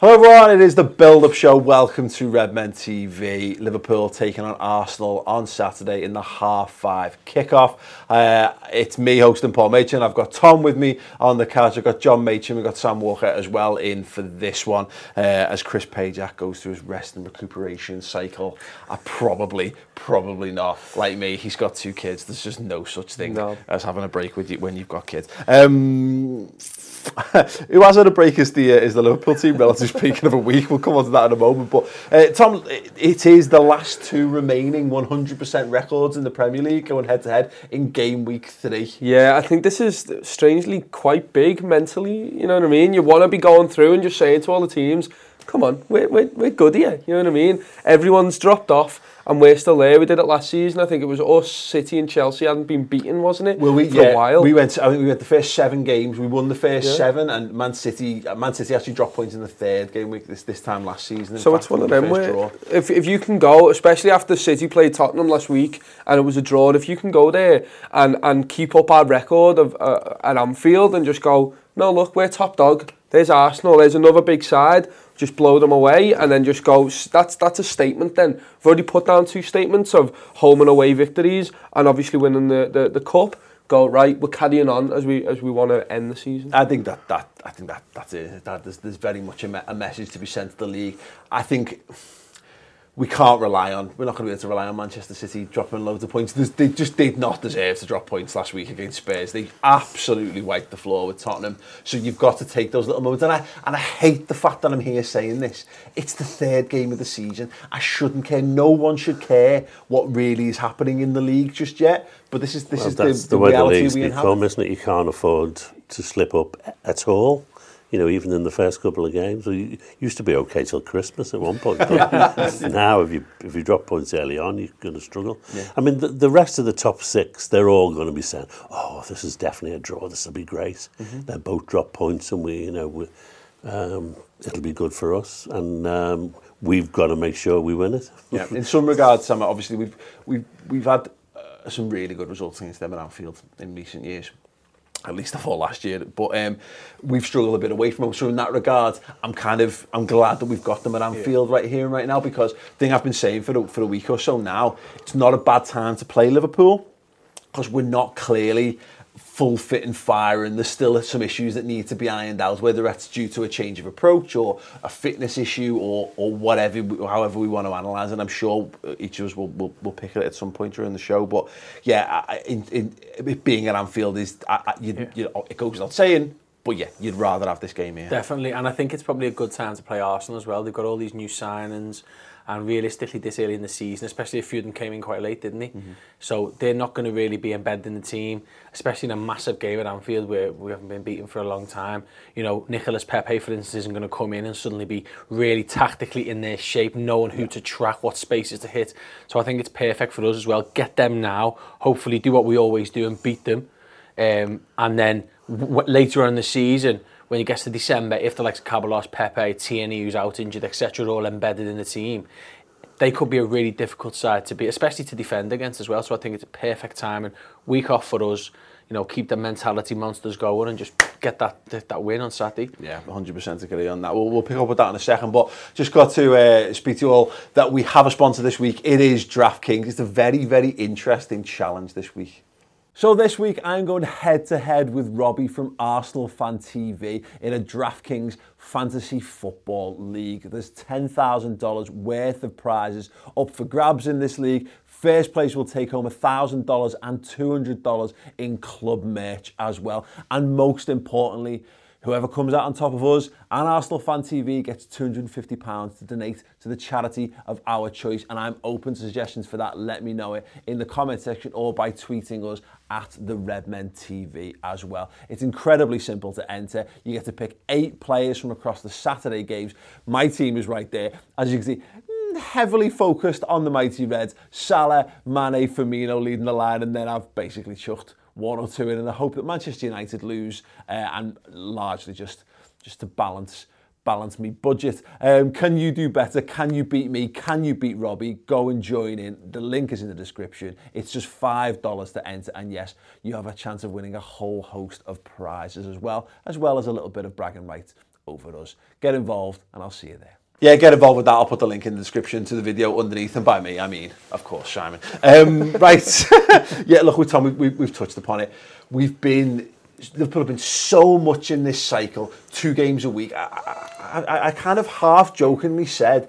Hello everyone, it is the build-up show. Welcome to Redmen TV. Liverpool taking on Arsenal on Saturday in the half five kickoff. Uh, it's me hosting Paul Machin. I've got Tom with me on the couch. I've got John Machin. We've got Sam Walker as well in for this one uh, as Chris Pajak goes through his rest and recuperation cycle. I probably, probably not. Like me, he's got two kids. There's just no such thing No. as having a break with you when you've got kids. Um, who has had a break is the uh, is the Liverpool team, relatively speaking, of a week. We'll come on to that in a moment. But uh, Tom, it, it is the last two remaining 100% records in the Premier League going head to head in game week three. Yeah, I think this is strangely quite big mentally. You know what I mean? You want to be going through and just saying to all the teams, come on, we're, we're, we're good here. You know what I mean? Everyone's dropped off and we're still there. We did it last season. I think it was us, City and Chelsea hadn't been beaten, wasn't it? Well, we For yeah, a while. we went. I think we went the first seven games. We won the first Yeah. seven, and Man City. uh, Man City actually dropped points in the third game week this this time last season. So fact, it's one of them where if, if you can go, especially after City played Tottenham last week and it was a draw, if you can go there and, and keep up our record of uh, at Anfield and just go, no, look, we're top dog. There's Arsenal. There's another big side. just blow them away and then just go, that's, that's a statement then. we've already put down two statements of home and away victories and obviously winning the, the, the cup. Go right, we're carrying on as we as we want to end the season. I think that that I think that that's it. That there's, there's very much a, me a message to be sent to the league. I think we can't rely on. We're not going to be able to rely on Manchester City dropping loads of points. They just did not deserve to drop points last week against Spurs. They absolutely wiped the floor with Tottenham. So you've got to take those little moments. And I and I hate the fact that I'm here saying this. It's the third game of the season. I shouldn't care. No one should care what really is happening in the league just yet. But this is this Well, is the, the, the, way the league's become, isn't it? You can't afford to slip up at all. you know, even in the first couple of games. We used to be okay till Christmas at one point. now, if you if you drop points early on, you're going to struggle. Yeah. I mean, the, the rest of the top six, they're all going to be saying, "Oh, this is definitely a draw. This will be great. Mm-hmm. They both drop points, and we, you know, we, um, it'll be good for us." And um, we've got to make sure we win it. yeah, in some regards, Sam, obviously we've we've we've had uh, some really good results against them at Anfield in recent years. At least I thought last year, but um, we've struggled a bit away from them. So in that regard, I'm kind of I'm glad that we've got them at Anfield right here and right now because the thing I've been saying for a, for a week or so now, it's not a bad time to play Liverpool because we're not clearly full fit and fire and there's still some issues that need to be ironed out whether that's due to a change of approach or a fitness issue or or whatever however we want to analyze it I'm sure each of us will, will, will pick it at some point during the show but yeah I- in, in, it being at Anfield is I, I, you, you, it goes without saying but yeah you'd rather have this game here. Definitely, and I think it's probably a good time to play Arsenal as well. They've got all these new signings, and realistically, this early in the season, especially a few of them came in quite late, didn't they? So they're not going to really be embedded in the team, especially in a massive game at Anfield where we haven't been beaten for a long time. You know, Nicolas Pepe, for instance, isn't going to come in and suddenly be really tactically in their shape, knowing who to track, what spaces to hit. So I think it's perfect for us as well. Get them now, hopefully do what we always do and beat them. Um, and then w- later on in the season, when it gets to December, if the likes of Ceballos, Pepe, Tierney, who's out injured, etc., are all embedded in the team, they could be a really difficult side to beat, especially to defend against as well. So I think it's a perfect time and week off for us. you know, keep the mentality monsters going and just get that that win on Saturday. Yeah, 100% agree on that. We'll, we'll pick up with that in a second, but just got to uh, speak to you all that we have a sponsor this week. It is DraftKings. It's a very, very interesting challenge this week. So this week I'm going head to head with Robbie from Arsenal Fan TV in a DraftKings Fantasy Football League. There's $10,000 worth of prizes up for grabs in this league. First place will take home $1,000 and $200 in club merch as well. And most importantly, Whoever comes out on top of us and Arsenal Fan TV gets £250 to donate to the charity of our choice. And I'm open to suggestions for that. Let me know it in the comment section or by tweeting us at the Redmen TV as well. It's incredibly simple to enter. You get to pick eight players from across the Saturday games. My team is right there. As you can see, mm, heavily focused on the mighty Reds. Salah, Mane, Firmino leading the line, and then I've basically chucked one or two in in the hope that Manchester United lose uh, and largely just just to balance balance me budget. Um, can you do better? Can you beat me? Can you beat Robbie? Go and join in. The link is in the description. It's just $5 to enter. And yes, you have a chance of winning a whole host of prizes as well, as well as a little bit of bragging rights over us. Get involved and I'll see you there. Yeah, get involved with that. I'll put the link in the description to the video underneath. And by me, I mean, of course, Simon. Um, right. yeah, look, with Tom, we, we, we've touched upon it. We've been, Liverpool have put up been so much in this cycle, two games a week. I, I, I kind of half jokingly said,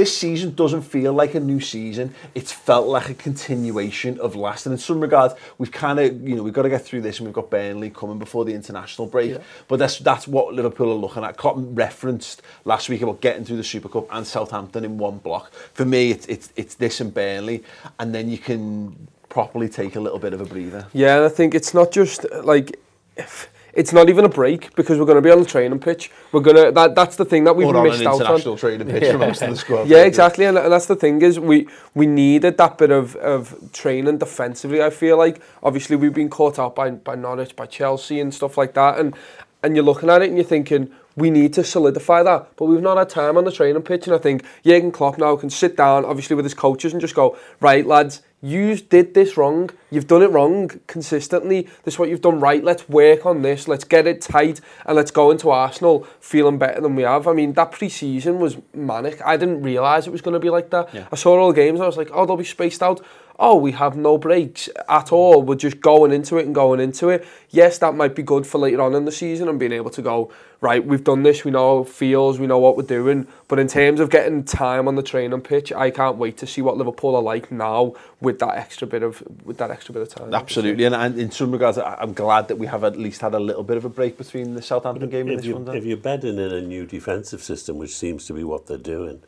this season doesn't feel like a new season. It's felt like a continuation of last. And in some regards, we've kind of, you know, we've got to get through this and we've got Burnley coming before the international break. Yeah. But that's that's what Liverpool are looking at. Cotton referenced last week about getting through the Super Cup and Southampton in one block. For me, it's, it's, it's this and Burnley. And then you can properly take a little bit of a breather. Yeah, I think it's not just like... If, it's not even a break because we're going to be on the training pitch. We're going to that that's the thing that we've or missed out on. international training pitch yeah. for most of the squad. Yeah, exactly, and, and that's the thing is we we needed that bit of of training defensively. I feel like obviously we've been caught out by by Norwich, by Chelsea, and stuff like that, and and you're looking at it and you're thinking we need to solidify that. But we've not had time on the training pitch, and I think Jurgen Klopp now can sit down, obviously with his coaches, and just go, right, lads, you did this wrong. You've done it wrong consistently. This is what you've done right. Let's work on this. Let's get it tight, and let's go into Arsenal feeling better than we have. I mean, that pre-season was manic. I didn't realise it was going to be like that. Yeah. I saw all the games, and I was like, oh, they'll be spaced out oh, we have no breaks at all. We're just going into it and going into it. Yes, that might be good for later on in the season and being able to go, right, we've done this, we know feels, we know what we're doing. But in terms of getting time on the training pitch, I can't wait to see what Liverpool are like now with that extra bit of with that extra bit of time. Absolutely, and, and in some regards, I'm glad that we have at least had a little bit of a break between the Southampton game and this you, one. Then. If you're bedding in a new defensive system, which seems to be what they're doing,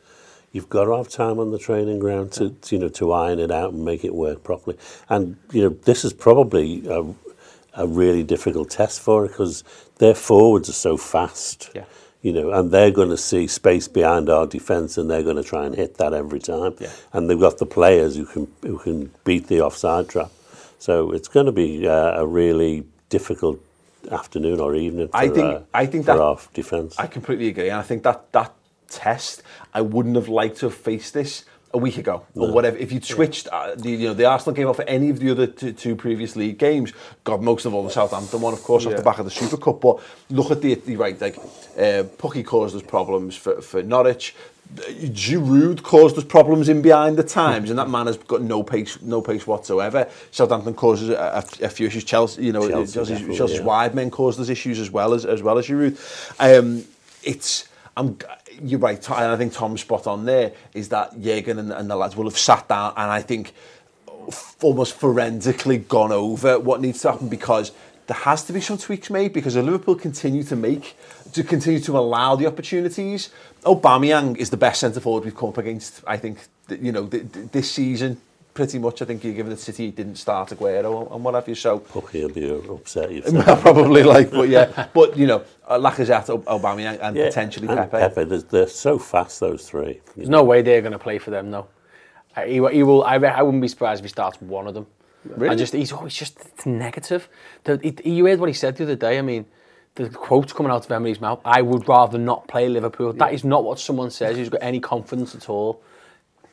you've got to have time on the training ground to, to, you know to iron it out and make it work properly. And you know this is probably a, a really difficult test for it because their forwards are so fast. Yeah. You know, and they're going to see space behind our defence, and they're going to try and hit that every time. Yeah. And they've got the players who can who can beat the offside trap. So it's going to be uh, a really difficult afternoon or evening for, I think, uh, I think that, defence. I completely agree, and I think that that test, I wouldn't have liked to have faced this a week ago or whatever. If you'd switched uh, the you know the Arsenal game off for any of the other two, two previous league games, God, most of all the Southampton one, of course, yeah. off the back of the Super Cup. But look at the, the right, like uh, Pukki caused us problems for, for Norwich. Giroud caused us problems in behind the times, and that man has got no pace, no pace whatsoever. Southampton causes a, a, a few issues. Chelsea, you know, Chelsea, Chelsea's, Chelsea's yeah. wide men caused us issues as well as as well as Giroud. Um, it's I'm you're right, and I think Tom's spot on there is that Jurgen and, and the lads will have sat down and I think almost forensically gone over what needs to happen because there has to be some tweaks made because if Liverpool continue to make, to continue to allow the opportunities, Aubameyang is the best centre forward we've come up against. I think you know this season pretty much, I think, you're given that City didn't start Aguero and what have you. So Pukki will be upset. probably like, but yeah, but you know, uh, Lacazette, Aubameyang, and yeah, potentially and Pepe. Pepe, they're, they're so fast those three. There's know. no way they're going to play for them, though. Uh, he, he will. I, I wouldn't be surprised if he starts one of them. Really? And just he's always just negative. The, he, you heard what he said the other day. I mean, the quotes coming out of Emery's mouth. I would rather not play Liverpool. Yeah. That is not what someone says who's got any confidence at all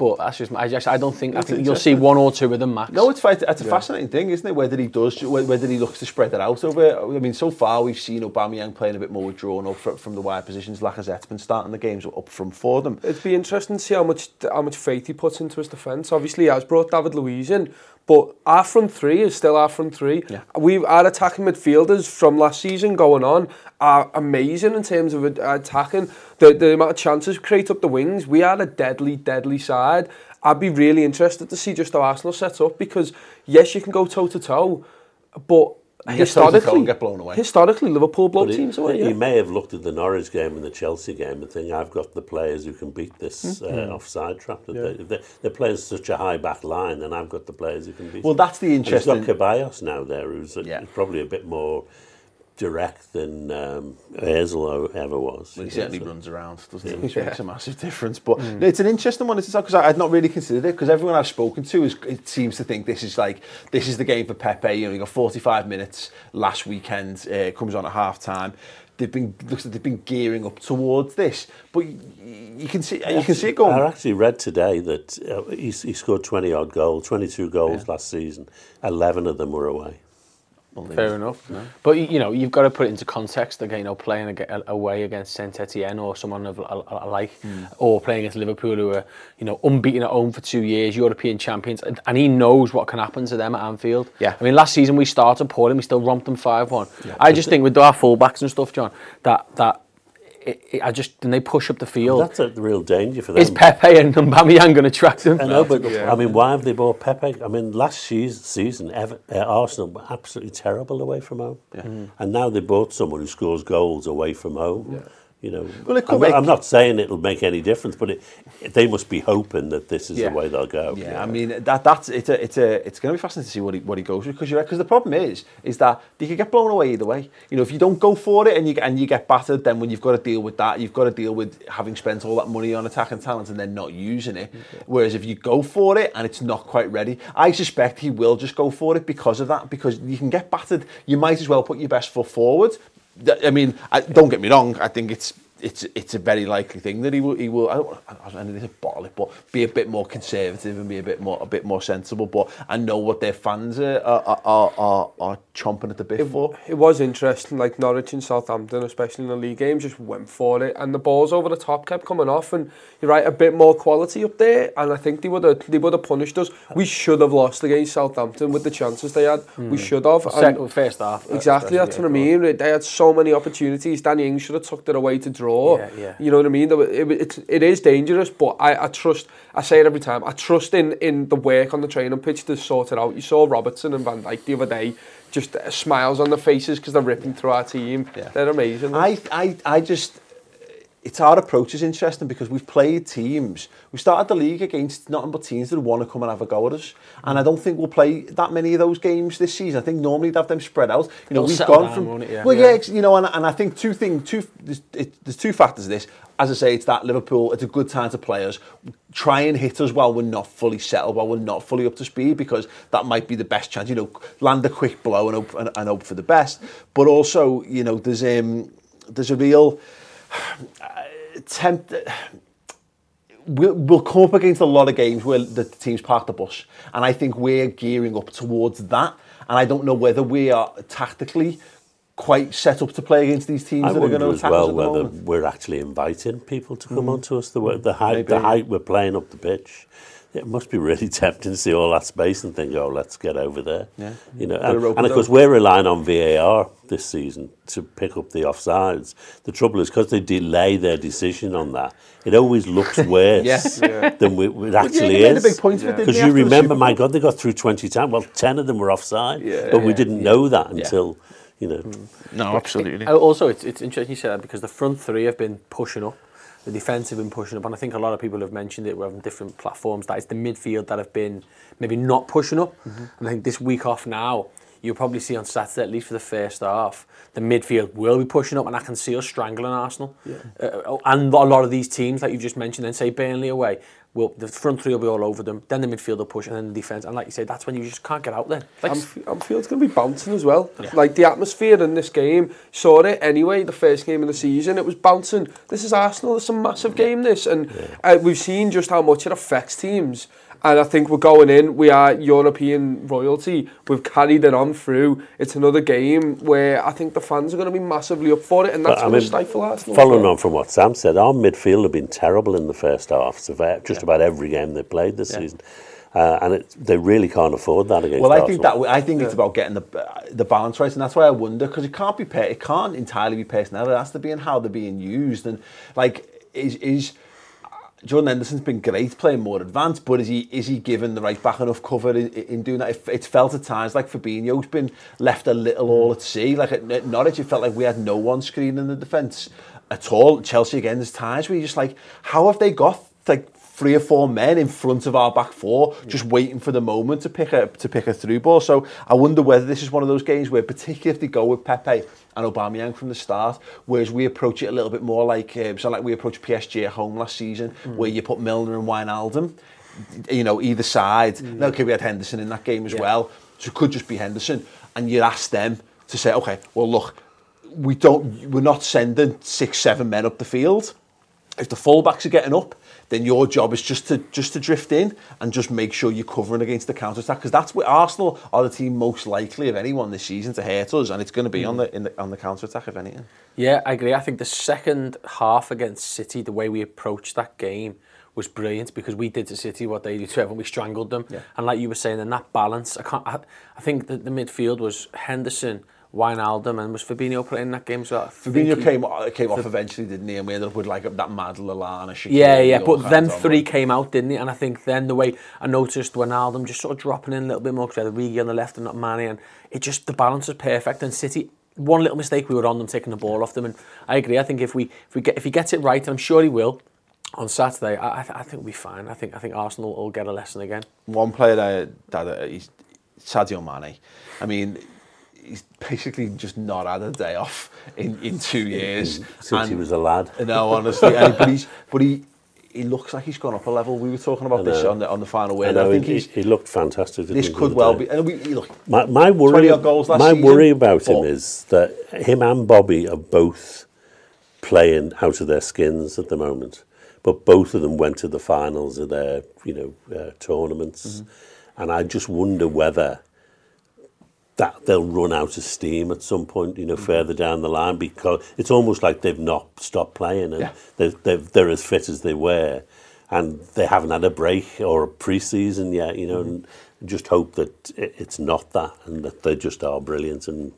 But that's just, I just, I don't think, I think you'll see one or two of them max. No, it's, it's a yeah. fascinating thing, isn't it? Whether he does, whether he looks to spread it out over. I mean, so far we've seen Aubameyang playing a bit more withdrawn up from the wide positions. Lacazette's been starting the games up from for them. It'd be interesting to see how much, how much faith he puts into his defence. Obviously, he has brought David Luiz in, but our front three is still our front three. Yeah. We our attacking midfielders from last season going on are amazing in terms of attacking. The the amount of chances we create up the wings. We are a deadly, deadly side. I'd be really interested to see just how Arsenal set up because yes, you can go toe to toe, but You get toe-to-toe historically, get blown away. historically, Liverpool blow But teams he, away. he Yeah. may have looked at the Norwich game and the Chelsea game and think, I've got the players who can beat this uh, offside trap. That they, they, they're playing such a high back line, and I've got the players who can beat Well, it. that's the And He's interesting. got Ceballos now there, who's a, Yeah. probably a bit more direct than um, Ozil ever was. Well, he Yeah, certainly so- runs around, doesn't he? Which makes a massive difference. But no, it's an interesting one, because I'd not really considered it, because everyone I've spoken to is, it seems to think this is like, this is the game for Pepe. You know, you got 45 minutes last weekend, uh, it comes on at half time. They've been, looks like they've been gearing up towards this. But you, you can see, you can see it going. I actually read today that uh, he, he scored 20 odd goals, 22 goals last season. 11 of them were away. Fair enough. But you know, you've got to put it into context. Again, you know, playing away against Saint Etienne or someone of like, hmm. or playing against Liverpool, who are you know unbeaten at home for two years, European champions, and, he knows what can happen to them at Anfield. Yeah. I mean, last season we started poorly, we still romped them five one. I just think with our fullbacks and stuff, John, that that it, it, I just and they push up the field. That's a real danger for them. Is Pepe and Aubameyang going to track them? I know, but I mean, why have they bought Pepe? I mean, last season, Ever- uh, Arsenal were absolutely terrible away from home, and now they bought someone who scores goals away from home. You know, Well, I'm, make- not, I'm not saying it'll make any difference, but it, they must be hoping that this is Yeah. the way they'll go. Yeah, I mean that that's it's a it's a it's going to be fascinating to see what he what he goes with because because the problem is is that you could get blown away either way. You know, if you don't go for it and you get- and you get battered, then when you've got to deal with that, you've got to deal with having spent all that money on attacking talent and then not using it. Whereas if you go for it and it's not quite ready, I suspect he will just go for it because of that because you can get battered. You might as well put your best foot forward. I mean, I, don't get me wrong. I think it's it's it's a very likely thing that he will he will I don't I don't know, bottle it, but be a bit more conservative and be a bit more a bit more sensible. But I know what their fans are are are, are, are chomping at the bit for. It was interesting, like Norwich and Southampton, especially in the league games, just went for it, and the balls over the top kept coming off. And you're right, a bit more quality up there, and I think they would have they would have punished us. We should have lost against Southampton with the chances they had. We should have. and- Second, first half. uh, Exactly, that's what I mean. They had so many opportunities. Danny Ings should have tucked it away to draw. Yeah, yeah. You know what I mean? It, it, it is dangerous, but I, I trust. I say it every time. I trust in in the work on the training pitch to sort it out. You saw Robertson and Van Dijk the other day, just uh, smiles on their faces because they're ripping through our team. Yeah. They're amazing. I, I, I just, it's our approach is interesting because we've played teams. We started the league against nothing but teams that want to come and have a go at us. And I don't think we'll play that many of those games this season. I think normally they'd have them spread out. You know, It'll we've gone down, from. it? Yeah. Well, yeah, you know, and, and I think two things, two, there's, it, there's two factors of this. As I say, it's that Liverpool, it's a good time to play us. Try and hit us while we're not fully settled, while we're not fully up to speed, because that might be the best chance. You know, land a quick blow and hope, and, and hope for the best. But also, you know, there's um, there's a real tempt, we'll, we'll come up against a lot of games where the team's park the bus, and I think we're gearing up towards that. And I don't know whether we are tactically quite set up to play against these teams I that are going to attack well us at whether moment. we're actually inviting people to come mm. onto us the, the height Maybe. the height we're playing up the pitch It must be really tempting to see all that space and think, "Oh, let's get over there." Yeah. You know, and, and of course dope. we're relying on VAR this season to pick up the offsides. The trouble is because they delay their decision on that, it always looks worse Yeah. than we, it actually they made a is. big point of it, didn't Because they, you remember, my God, they got through twenty times. Well, ten of them were offside, Yeah, but we didn't know that Yeah. until you know. No, absolutely. Uh, Also, it's, it's interesting you say that because the front three have been pushing up. The defence have been pushing up, and I think a lot of people have mentioned it. We're on different platforms. That it's the midfield that have been maybe not pushing up. And I think this week off now, you'll probably see on Saturday, at least for the first half, the midfield will be pushing up, and I can see us strangling Arsenal. Uh, and a lot of these teams, like you've just mentioned, then say Burnley away, will the front three will be all over them. Then the midfield will push, and then the defense. And like you say, that's when you just can't get out there. Like, Anf- Anfield's going to be bouncing as well. Like the atmosphere in this game, saw it anyway. The first game of the season, it was bouncing. This is Arsenal. It's a massive game. This, and uh, we've seen just how much it affects teams. And I think we're going in. We are European royalty. We've carried it on through. It's another game where I think the fans are going to be massively up for it, and that's But, I going mean, to stifle Arsenal. Following on from what Sam said, our midfield have been terrible in the first half. So for just about every game they played this season, uh, and it, they really can't afford that against Well, I Arsenal. think that I think it's about getting the the balance right, and that's why I wonder because it can't be per- it can't entirely be personnel. It has to be in how they're being used, and like is is. Jordan Henderson's been great playing more advanced, but is he is he given the right back enough cover in, in doing that? It, it's felt at times like Fabinho's been left a little all at sea. Like at, at Norwich, it felt like we had no one screening the defence at all. Chelsea again, there's times where you're just like, how have they got like three or four men in front of our back four, just waiting for the moment to pick a to pick a through ball. So I wonder whether this is one of those games where, particularly if they go with Pepe and Aubameyang from the start, whereas we approach it a little bit more like um, so like we approached PSG at home last season, where you put Milner and Wijnaldum, you know, either side. Now, okay, we had Henderson in that game as well, so it could just be Henderson, and you ask them to say, okay, well look, we don't, we're not sending six, seven men up the field. If the fullbacks are getting up, then your job is just to just to drift in and just make sure you're covering against the counter attack because that's where Arsenal are the team most likely of anyone this season to hurt us, and it's going to be on the, in the on the counter attack if anything. Yeah, I agree. I think the second half against City, the way we approached that game was brilliant because we did to City what they did to everyone. We strangled them. Yeah. And like you were saying, in that balance, I can't. I, I think that the midfield was Henderson, Wijnaldum, and was Fabinho playing in that game as well. Fabinho he- came came off eventually, didn't he? And we ended up with like that mad Lallana. Shaqiri, Yeah, yeah, but them three them. came out, didn't it? And I think then the way I noticed Wijnaldum just sort of dropping in a little bit more because we had Origi on the left and not Mane, and it just the balance was perfect. And City, one little mistake, we were on them taking the ball off them, and I agree. I think if we if we get if he gets it right, and I'm sure he will. On Saturday, I, I, th- I think we'll be fine. I think I think Arsenal will get a lesson again. one player that, that uh, he's Sadio Mane. I mean, he's basically just not had a day off in, in two years. Since he was a lad. No, honestly, and, but he's but he he looks like he's gone up a level. We were talking about this on the on the final I word. know, I think he, he looked fantastic. this could well day? be. And we, look, My, my worry, my season, worry about him is that him and Bobby are both playing out of their skins at the moment. But both of them went to the finals of their, you know, uh, tournaments, and I just wonder whether that they'll run out of steam at some point, you know, mm-hmm. further down the line because it's almost like they've not stopped playing and Yeah. they're, they're, they're as fit as they were and they haven't had a break or a pre-season yet, you know, mm-hmm. and just hope that it's not that and that they just are brilliant and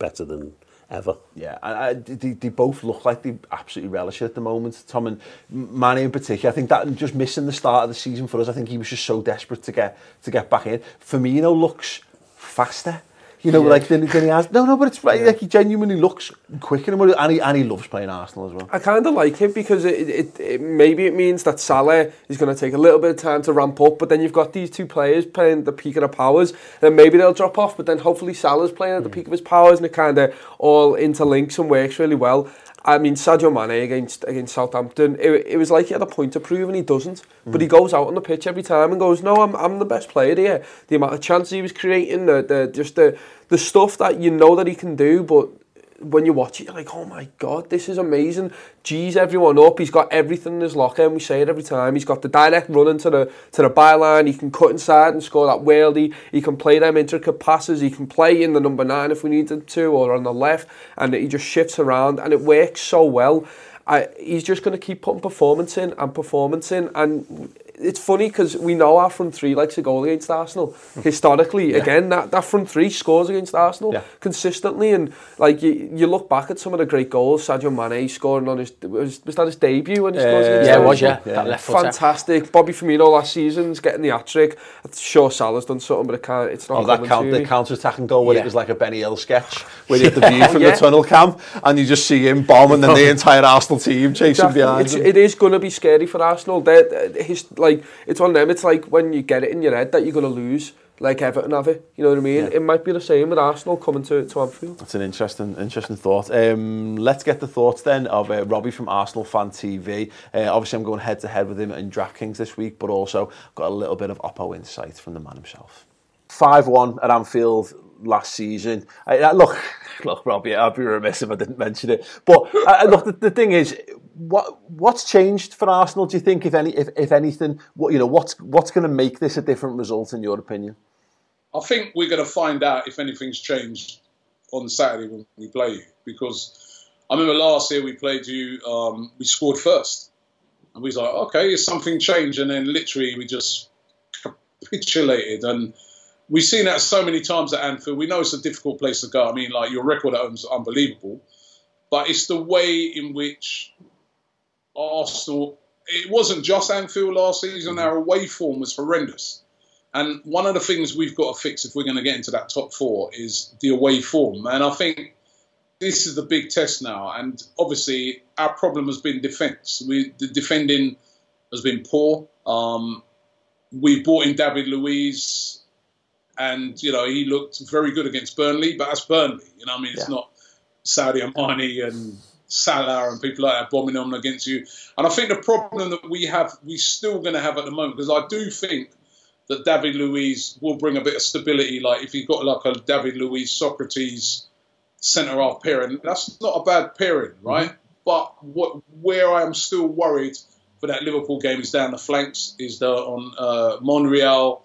better than ever. Yeah, and I, they, they both look like they absolutely relish it at the moment. Tom and Mane in particular, I think that just missing the start of the season for us. I think he was just so desperate to get to get back in. Firmino looks faster. You know, like then, than he has. No, no, but it's right. Like he genuinely looks quicker, and, and he and he loves playing Arsenal as well. I kind of like it because it, it, it maybe it means that Salah is going to take a little bit of time to ramp up, but then you've got these two players playing at the peak of their powers, and maybe they'll drop off, but then hopefully Salah's playing at the mm. peak of his powers, and it kind of all interlinks and works really well. I mean, Sadio Mane against against Southampton, it, it was like he had a point to prove and he doesn't. But he mm. goes out on the pitch every time and goes, "No, I'm I'm the best player here." The amount of chances he was creating, the, the just the the stuff that you know that he can do, but when you watch it, you're like, oh my god, this is amazing. G's everyone up. He's got everything in his locker, and we say it every time. He's got the direct run into the to the byline. He can cut inside and score that worldy. He can play them intricate passes. He can play in the number nine if we needed to, or on the left, and he just shifts around, and it works so well. I, he's just going to keep putting performance in and performance in, and it's funny because we know our front three likes a goal against Arsenal. Historically, again, that, that front three scores against Arsenal Yeah. consistently, and like you, you look back at some of the great goals, Sadio Mane scoring on his was, was that his debut when he scores Uh, against Yeah, it was, Arsenal? yeah. That left foot. Fantastic. Bobby Firmino last season's getting the hat-trick. I'm sure Salah's done something, but it can't, it's not Oh, that count, the me. counter-attacking goal where Yeah. it was like a Benny Hill sketch, where you had the view from Yeah. the tunnel cam, and you just see him bombing and the entire Arsenal team chasing Exactly. behind It's, him. it is going to be scary for Arsenal. They're- his, like, it's one of them. It's like when you get it in your head that you're going to lose. like Everton have it. You know what I mean? Yeah. It might be the same with Arsenal coming to, to Anfield. That's an interesting, interesting thought. Um, let's get the thoughts then of uh, Robbie from Arsenal Fan TV. Uh, obviously, I'm going head to head with him in DraftKings this week, but also got a little bit of Oppo insight from the man himself. Five-one at Anfield last season. I, I, look, look, Robbie, I'd be remiss if I didn't mention it. But uh, look, the, the thing is, what what's changed for Arsenal? Do you think, if any, if, if anything, what you know, what's what's going to make this a different result in your opinion? I think we're going to find out if anything's changed on Saturday when we play you. Because I remember last year we played you, um, we scored first. And we was like, okay, is something changed? And then literally we just capitulated. And we've seen that so many times at Anfield. We know it's a difficult place to go. I mean, like, your record at home is unbelievable. But it's the way in which Arsenal, it wasn't just Anfield last season, our away form was horrendous. And one of the things we've got to fix if we're going to get into that top four is the away form. And I think this is the big test now. And obviously, our problem has been defence. The defending has been poor. Um, we brought in David Luiz, and you know he looked very good against Burnley. But that's Burnley. You know, I mean, it's Yeah. not Sadio Mane and Salah and people like that bombing on against you. And I think the problem that we have, we're still going to have at the moment, because I do think that David Luiz will bring a bit of stability. Like if you've got like a David Luiz Sokratis centre half pairing, that's not a bad pairing, right? But what where I am still worried for that Liverpool game is down the flanks, is the on uh, Monreal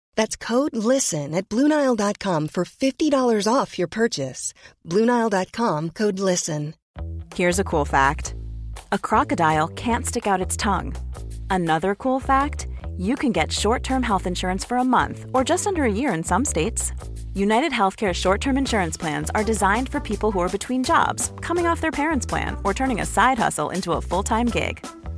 That's code LISTEN at Bluenile.com for $50 off your purchase. Bluenile.com code LISTEN. Here's a cool fact a crocodile can't stick out its tongue. Another cool fact you can get short term health insurance for a month or just under a year in some states. United Healthcare short term insurance plans are designed for people who are between jobs, coming off their parents' plan, or turning a side hustle into a full time gig.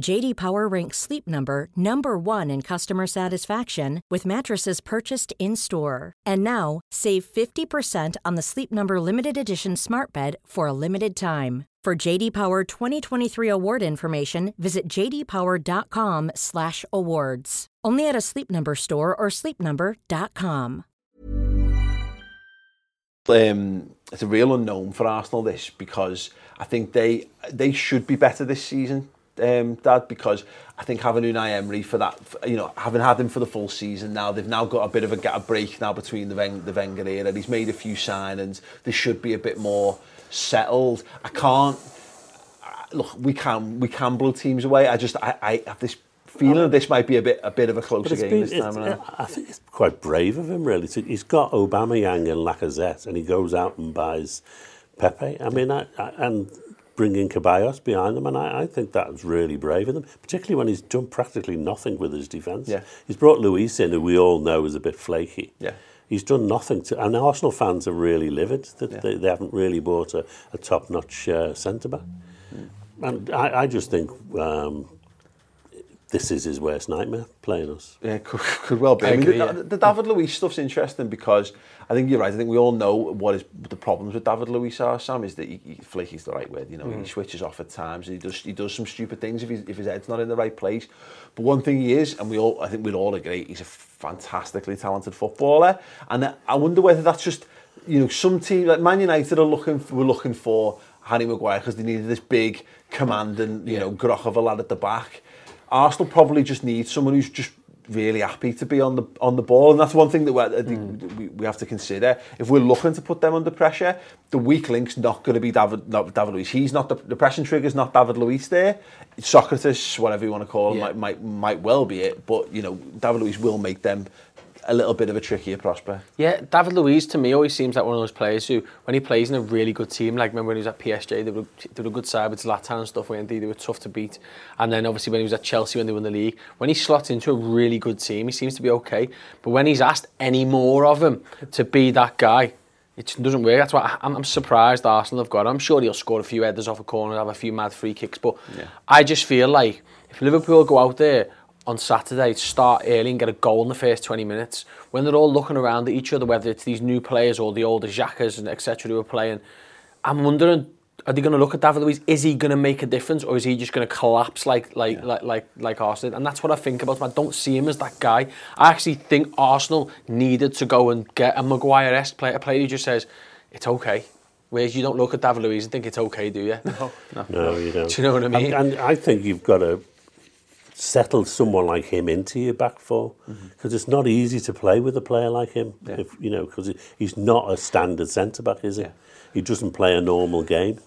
JD Power ranks Sleep Number number 1 in customer satisfaction with mattresses purchased in-store. And now, save 50% on the Sleep Number limited edition Smart Bed for a limited time. For JD Power 2023 award information, visit jdpower.com/awards. Only at a Sleep Number store or sleepnumber.com. um, it's a real unknown for Arsenal this because I think they they should be better this season, um, Dad. Because I think having Unai Emery for that, you know, having had him for the full season now, they've now got a bit of a, a break now between the Wen- the Wenger era. He's made a few signings. They should be a bit more settled. I can't look. We can we can blow teams away. I just I, I have this feeling this might be a bit a bit of a closer game been, this time around. I think it's quite brave of him, really. To, he's got Aubameyang and Lacazette, and he goes out and buys Pepe. I mean, I, I, and bringing Ceballos behind them, and I, I think that's really brave of them, particularly when he's done practically nothing with his defence. Yeah. He's brought Luiz in, who we all know is a bit flaky. Yeah. He's done nothing to, and Arsenal fans are really livid that Yeah. they, they haven't really bought a, a top-notch uh, centre back. And I, I just think um, this is his worst nightmare, playing us. Yeah, could, could well be. I, I agree, the, yeah. the David Luiz stuff's interesting because I think you're right. I think we all know what is the problems with David Luiz are, Sam, is that he, he flaky's the right word. You know, mm. he switches off at times. He does he does some stupid things if, he's, if his head's not in the right place. But one thing he is, and we all I think we'd all agree, he's a fantastically talented footballer. And I wonder whether that's just, you know, some team, like Man United are looking, we're looking for Harry Maguire because they needed this big command and, you yeah. know, groch of a lad at the back. Arsenal probably just need someone who's just really happy to be on the on the ball, and that's one thing that we, think hmm. we, we have to consider. If we're looking to put them under pressure, the weak link's not going to be David not David Luiz. He's not the, the pressing trigger's not David Luiz there. Sokratis, whatever you want to call him, Yeah. might, might might well be it. But you know, David Luiz will make them a little bit of a trickier prospect. Yeah, David Luiz to me always seems like one of those players who, when he plays in a really good team, like remember when he was at PSG, they were, they were a good side with Zlatan and stuff, weren't they? They were tough to beat. And then obviously when he was at Chelsea when they won the league, when he slots into a really good team, he seems to be okay. But when he's asked any more of him to be that guy, it doesn't work. That's why I'm, I'm surprised Arsenal have got him. I'm sure he'll score a few headers off a corner, have a few mad free kicks. But I just feel like if Liverpool go out there on Saturday, start early and get a goal in the first 20 minutes, when they're all looking around at each other, whether it's these new players or the older Xhakas and etc. who are playing, I'm wondering, are they going to look at David Luiz? Is he going to make a difference, or is he just going to collapse like like like like like Arsenal? And that's what I think about him. I don't see him as that guy. I actually think Arsenal needed to go and get a Maguire-esque player, a player who just says, "It's okay." Whereas you don't look at David Luiz and think it's okay, do you? No, no. No, you don't. Do you know what I mean? And, and I think you've got to settle someone like him into your back four Mm-hmm. because it's not easy to play with a player like him. If you know, because he's not a standard centre back, is he? Yeah. He doesn't play a normal game.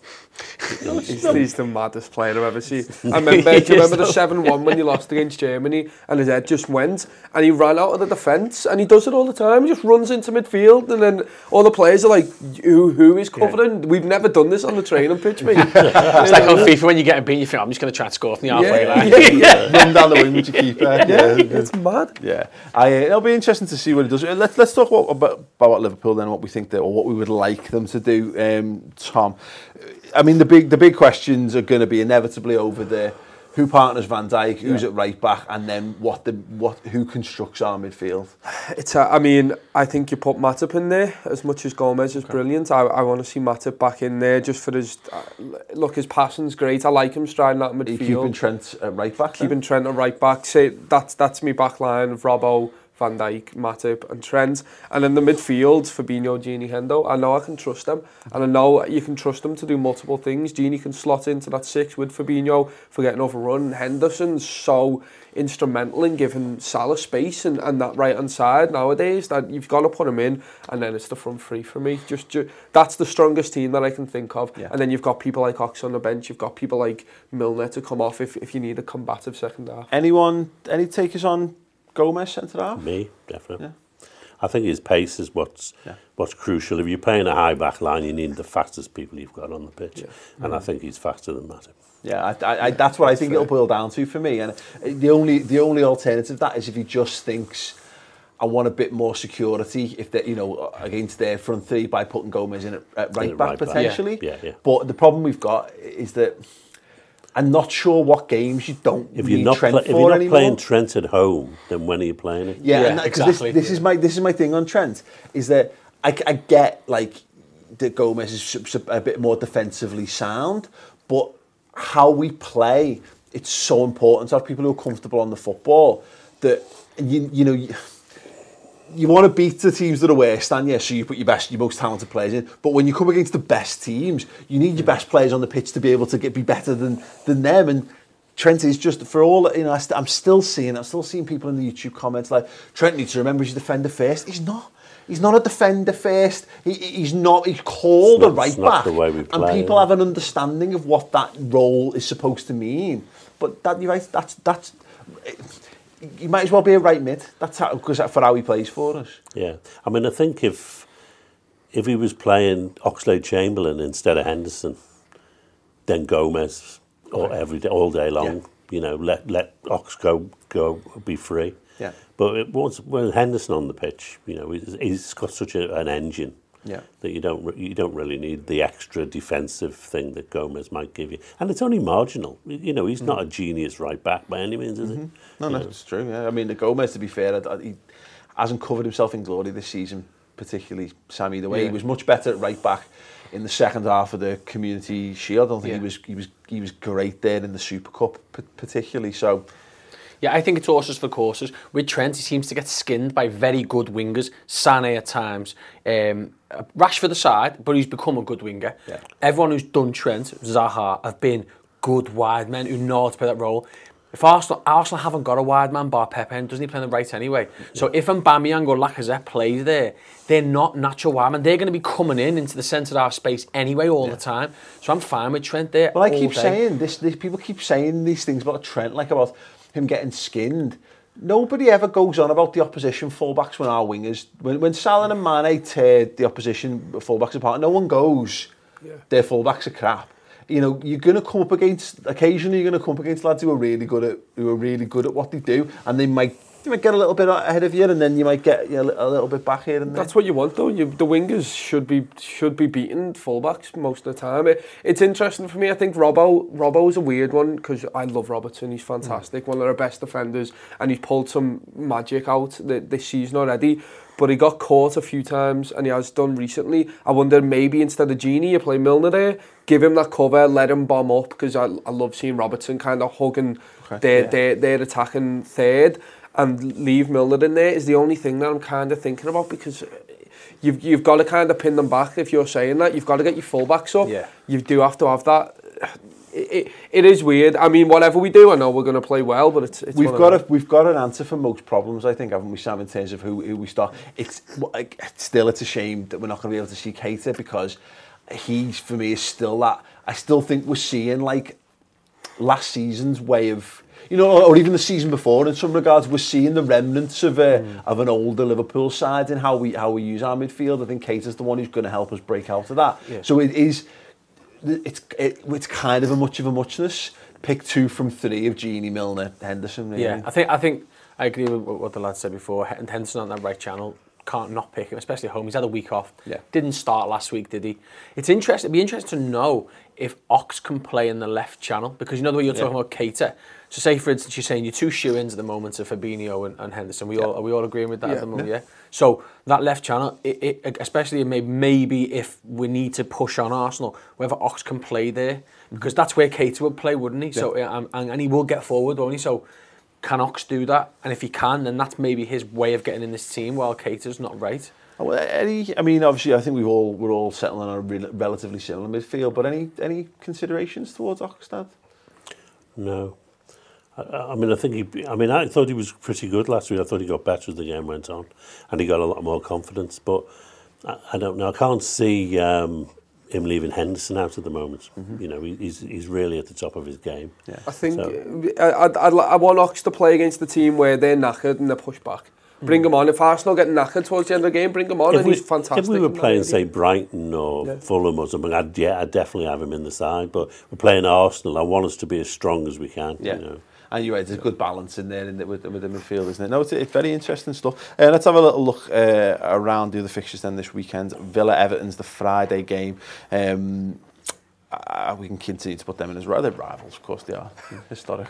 He's, he's the maddest player I've ever seen. I remember, do you remember the 7-1 when you lost against Germany and his head just went and he ran out of the defence and he does it all the time. He just runs into midfield and then all the players are like, who, who is covering? We've never done this on the training pitch, mate. It's like on FIFA when you get a beat, you think, I'm just going to try and score from the halfway yeah, line. yeah, yeah. Run down the wing with your keeper. yeah, it's mad. Yeah, I, uh, it'll be interesting to see what it does. Uh, Let's let's talk about, about about Liverpool then, what we think that, or what we would like them to do. Um, Tom, I mean the big the big questions are going to be inevitably over there. Who partners Van Dijk? Who's at right back? And then what the what who constructs our midfield? It's a, I mean, I think you put Matip in there as much as Gomez is brilliant. I, I want to see Matip back in there just for his uh, look. His passing's great. I like him striding that midfield. keeping Trent at right back? then? keeping Trent at right back. Say that's that's me back line of Robbo, Van Dijk, Matip and Trent. And in the midfield, Fabinho, Gini Hendo. I know I can trust them. And I know you can trust them to do multiple things. Gini can slot into that six with Fabinho for getting overrun. Henderson's so instrumental in giving Salah space and, and that right hand side nowadays that you've got to put him in and then it's the front three for me. Just, ju- that's the strongest team that I can think of. Yeah. And then you've got people like Ox on the bench, you've got people like Milner to come off if, if you need a combative second half. Anyone? Any takers on Gomez centre half? Me, definitely. I think his pace is what's Yeah. what's crucial. If you're playing a high back line, you need the fastest people you've got on the pitch, and I think he's faster than Matip. Yeah, I, I, I, that's what I think it'll boil down to for me. And the only the only alternative that is if he just thinks I want a bit more security if they you know against their front three by putting Gomez in at, right at back right back. potentially. Yeah, yeah. But the problem we've got is that I'm not sure what games you don't If need you're not Trent pla- if you're not anymore. playing Trent at home, then when are you playing it? Yeah, Yeah, and that, 'cause exactly. This, this is my this is my thing on Trent is that I, I get like that Gomez is a bit more defensively sound, but how we play, it's so important to have people who are comfortable on the football that you you know. You, you want to beat the teams that are worse than you, so you put your best, your most talented players in. But when you come against the best teams, you need your best players on the pitch to be able to get be better than than them. And Trent is just for all you know. I st- I'm still seeing, I'm still seeing people in the YouTube comments like Trent needs to remember he's a defender first. He's not. He's not a defender first. He, he- he's not. He's called It's a right not back, the way we and people have an understanding of what that role is supposed to mean. But that you're right. That's that's. You might as well be a right mid. That's how because for how he plays for us. Yeah, I mean, I think if if he was playing Oxlade Chamberlain instead of Henderson, then Gomez or every day, all day long, Yeah. you know, let let Ox go go be free. Yeah. But it was when Henderson on the pitch, you know, he's, he's got such a, an engine. Yeah. That you don't re- you don't really need the extra defensive thing that Gomez might give you, and it's only marginal. You know, he's not a genius right back by any means, is he? No, You no, know. it's true. Yeah. I mean, the Gomez, to be fair, I- I- he hasn't covered himself in glory this season, particularly Sammy. The way he was much better at right back in the second half of the Community Shield. I don't think he was he was he was great there in the Super Cup, p- particularly. So, Yeah, I think it's horses for courses. With Trent, he seems to get skinned by very good wingers. Sané at times. Um, Rashford aside, but he's become a good winger. Yeah. Everyone who's done Trent, Zaha, have been good wide men who know how to play that role. If Arsenal, Arsenal haven't got a wide man bar Pepe, and doesn't he play on the right anyway? So if Aubameyang or Lacazette plays there, they're not natural wide men. They're going to be coming in into the centre of our space anyway all the time. So I'm fine with Trent there. Well, I keep day. saying this, this. People keep saying these things about Trent, like about him getting skinned. nobody ever goes on about the opposition fullbacks when our wingers, when, when Salah and Mane tear the opposition fullbacks apart, no one goes, yeah. their fullbacks are crap. You know, you're going to come up against, occasionally you're going to come up against lads who are really good at, who are really good at what they do, and they might they might get a little bit ahead of you, and then you might get you know, a little bit back here and there. That's what you want, though. You, the wingers should be should be beating fullbacks most of the time. It, it's interesting for me. I think Robbo Robbo's a weird one because I love Robertson. He's fantastic, one of our best defenders, and he's pulled some magic out th- this season already. But he got caught a few times, and he has done recently. I wonder maybe instead of Gini, you play Milner there, give him that cover, let him bomb up because I, I love seeing Robertson kind of hugging their, their their attacking third and leave Milner in there is the only thing that I'm kind of thinking about because you've you've got to kind of pin them back if you're saying that. You've got to get your fullbacks up. Yeah. You do have to have that. It, it, it is weird. I mean, whatever we do, I know we're going to play well, but it's, it's We've got a, we've got an answer for most problems, I think, haven't we, Sam, in terms of who, who we start. It's like, still it's a shame that we're not going to be able to see Keita because he's for me is still that. I still think we're seeing like last season's way of. You know, or even the season before, in some regards, we're seeing the remnants of a, of an older Liverpool side in how we how we use our midfield. I think Keita is the one who's going to help us break out of that. So it is it's it, it's kind of a much of a muchness. Pick two from three of Gini Milner, Henderson. Really. Yeah, I think I think I agree with what the lad said before. Henderson on that right channel can't not pick him, especially at home. He's had a week off. Yeah. Didn't start last week, did he? It's interesting. It'd be interesting to know if Ox can play in the left channel because you know the way you're talking about Keita. So say for instance you're saying you're two shoe-ins at the moment of Fabinho and, and Henderson. We all are we all agreeing with that at the moment? Yeah. So that left channel, it, it, especially maybe maybe if we need to push on Arsenal, whether Ox can play there mm-hmm. because that's where Keita would play, wouldn't he? So yeah, and, and he will get forward, won't he? So can Ox do that? And if he can, then that's maybe his way of getting in this team while Keita's not right. Oh, Well, any, I mean, obviously, I think we've all we're all settling on a re- relatively similar midfield. But any any considerations towards Oxstad? No. I, I mean, I think he. I mean, I thought he was pretty good last week. I thought he got better as the game went on, and he got a lot more confidence. But I, I don't know. I can't see um, him leaving Henderson out at the moment. Mm-hmm. You know, he, he's he's really at the top of his game. Yeah. I think So- uh, I, I, I, I want Ox to play against the team where they're knackered and they're pushed back. Mm. Bring him on. If Arsenal get knackered towards the end of the game, bring him on, If and we, he's fantastic. if we were playing, say, Brighton or Fulham or something, I'd, yeah, I'd definitely have him in the side. But we're playing Arsenal. I want us to be as strong as we can. Yeah. You know. And you're right, there's good balance in there in the, with, with the midfield, isn't it? No, it's, it's very interesting stuff. Uh, let's have a little look uh, around the other fixtures then this weekend. Villa Everton's the Friday game. Um, uh, we can continue to put them in as rather rivals, of course they are. Historic.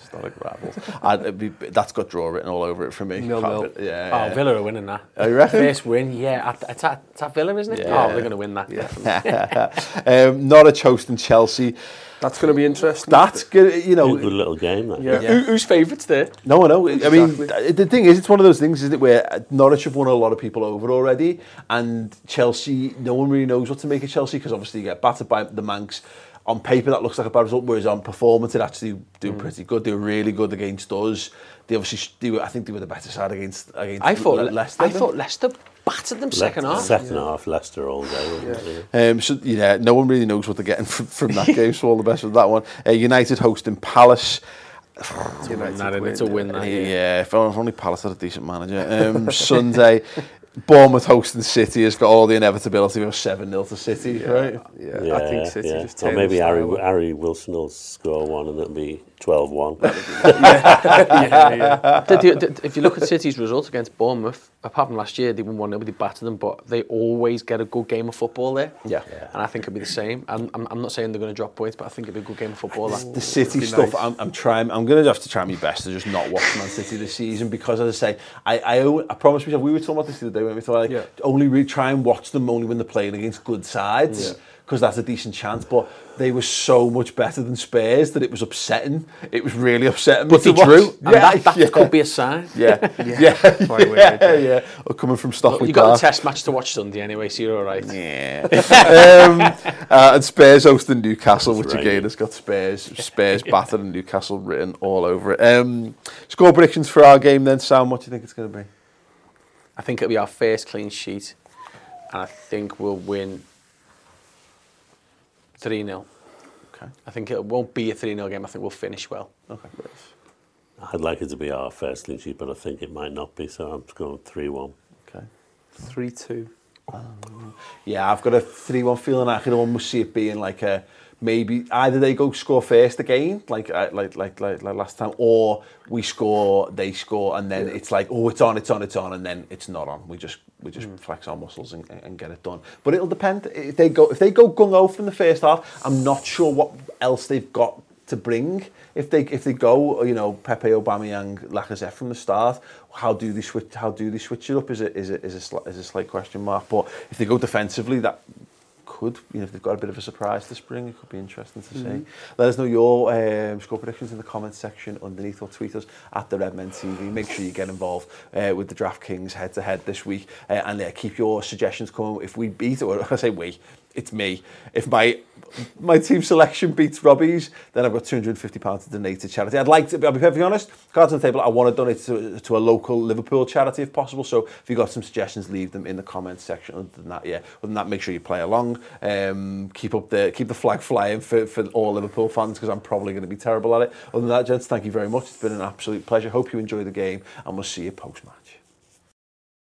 Historic rivals. and it'd be, that's got draw written all over it for me. Nil, Can't be- Yeah, Oh, yeah. Villa are winning that. Oh, you reckon? First win, yeah. At, it's, at, it's at Villa, isn't it? Yeah. Oh, they're going to win that. definitely. um, Norwich hosting Chelsea. That's going to be interesting. That's good, you know. Good, good little game. That. Yeah. Who, who's favourites there? No, I know. I mean, the thing is, it's one of those things, isn't it, where Norwich have won a lot of people over already, and Chelsea, no one really knows what to make of Chelsea because obviously you get battered by the Mancs. On paper, that looks like a bad result, whereas on performance, it actually do pretty good. They were really good against us. They obviously, sh- they were, I think they were the better side against against I thought Le- Le- Leicester. I thought Leicester battered them second Le- half. Second half, Leicester all day. Yeah. Um, so yeah, no one really knows what they're getting from, from that game. So all the best with that one. Uh, United hosting Palace. United Nah, win. it's a win. That, Yeah, yeah. if only if only Palace had a decent manager. Um, Sunday, Bournemouth hosting City has got all the inevitability of 7 0 to City, right? Yeah, Yeah, I think City yeah. just Or maybe the Harry. Harry Wilson will score one and it'll be 12-1. yeah, yeah. Did you- did- if you look at City's results against Bournemouth, apart from last year, they won 1 0, they battered them, but they always get a good game of football there. Yeah. And I think it'll be the same. I'm, I'm, I'm not saying they're going to drop points, but I think it'll be a good game of football. That. The City stuff, nice. I'm, I'm trying. I'm going to have to try my best to just not watch Man City this season because, as I say, I I, owe, I promised myself we were talking about this the other day weren't we? So like, Yeah. only re- try and watch them only when they're playing against good sides. Yeah. Because that's a decent chance, but they were so much better than Spurs that it was upsetting. It was really upsetting. But me they to watch. drew, and Yeah, that, that yeah. could be a sign. Yeah, yeah, Quite yeah, weird, yeah, Or coming from Stockley You got a test match to watch Sunday anyway, so you're all right. Yeah. um, uh, and Spurs hosting Newcastle, which right. again has got Spurs, Spurs battered and Newcastle written all over it. Um, score predictions for our game then, Sam. What do you think it's going to be? I think it'll be our first clean sheet, and I think we'll win 3 0. Okay. I think it won't be a 3 0 game. I think we'll finish well. Okay. I'd like it to be our first clean sheet, but I think it might not be, so I'm going 3-1. Okay. 3-2. Yeah, I've got a 3-1 feeling. I can almost see it being like a maybe either they go score first again, like uh, like like like, like last time, or we score, they score, and then it's like oh, it's on, it's on, it's on, and then it's not on. We just we just flex our muscles and, and get it done. But it'll depend if they go if they go gung ho from the first half. I'm not sure what else they've got to bring. If they if they go, you know, Pepe, Aubameyang, Lacazette from the start, how do they switch? How do they switch it up? Is it is it is a is a slight question mark. But if they go defensively, that could, you know, if they've got a bit of a surprise this spring, it could be interesting to mm -hmm. see. Mm-hmm. Let us know your um, score predictions in the comments section underneath or tweet us at the Redmen TV. Make sure you get involved uh, with the DraftKings head-to-head this week. Uh, and yeah, keep your suggestions coming. If we beat, or I say we, it's me. If my my team selection beats Robbie's, then I've got £250 to donate to charity. I'd like to, I'll be perfectly honest, cards on the table, I want to donate to, to a local Liverpool charity if possible. So if you've got some suggestions, leave them in the comments section. Other than that, yeah, other than that, make sure you play along. Um, keep up the keep the flag flying for, for all Liverpool fans because I'm probably going to be terrible at it. Other than that, gents, thank you very much. It's been an absolute pleasure. Hope you enjoy the game and we'll see you post-match.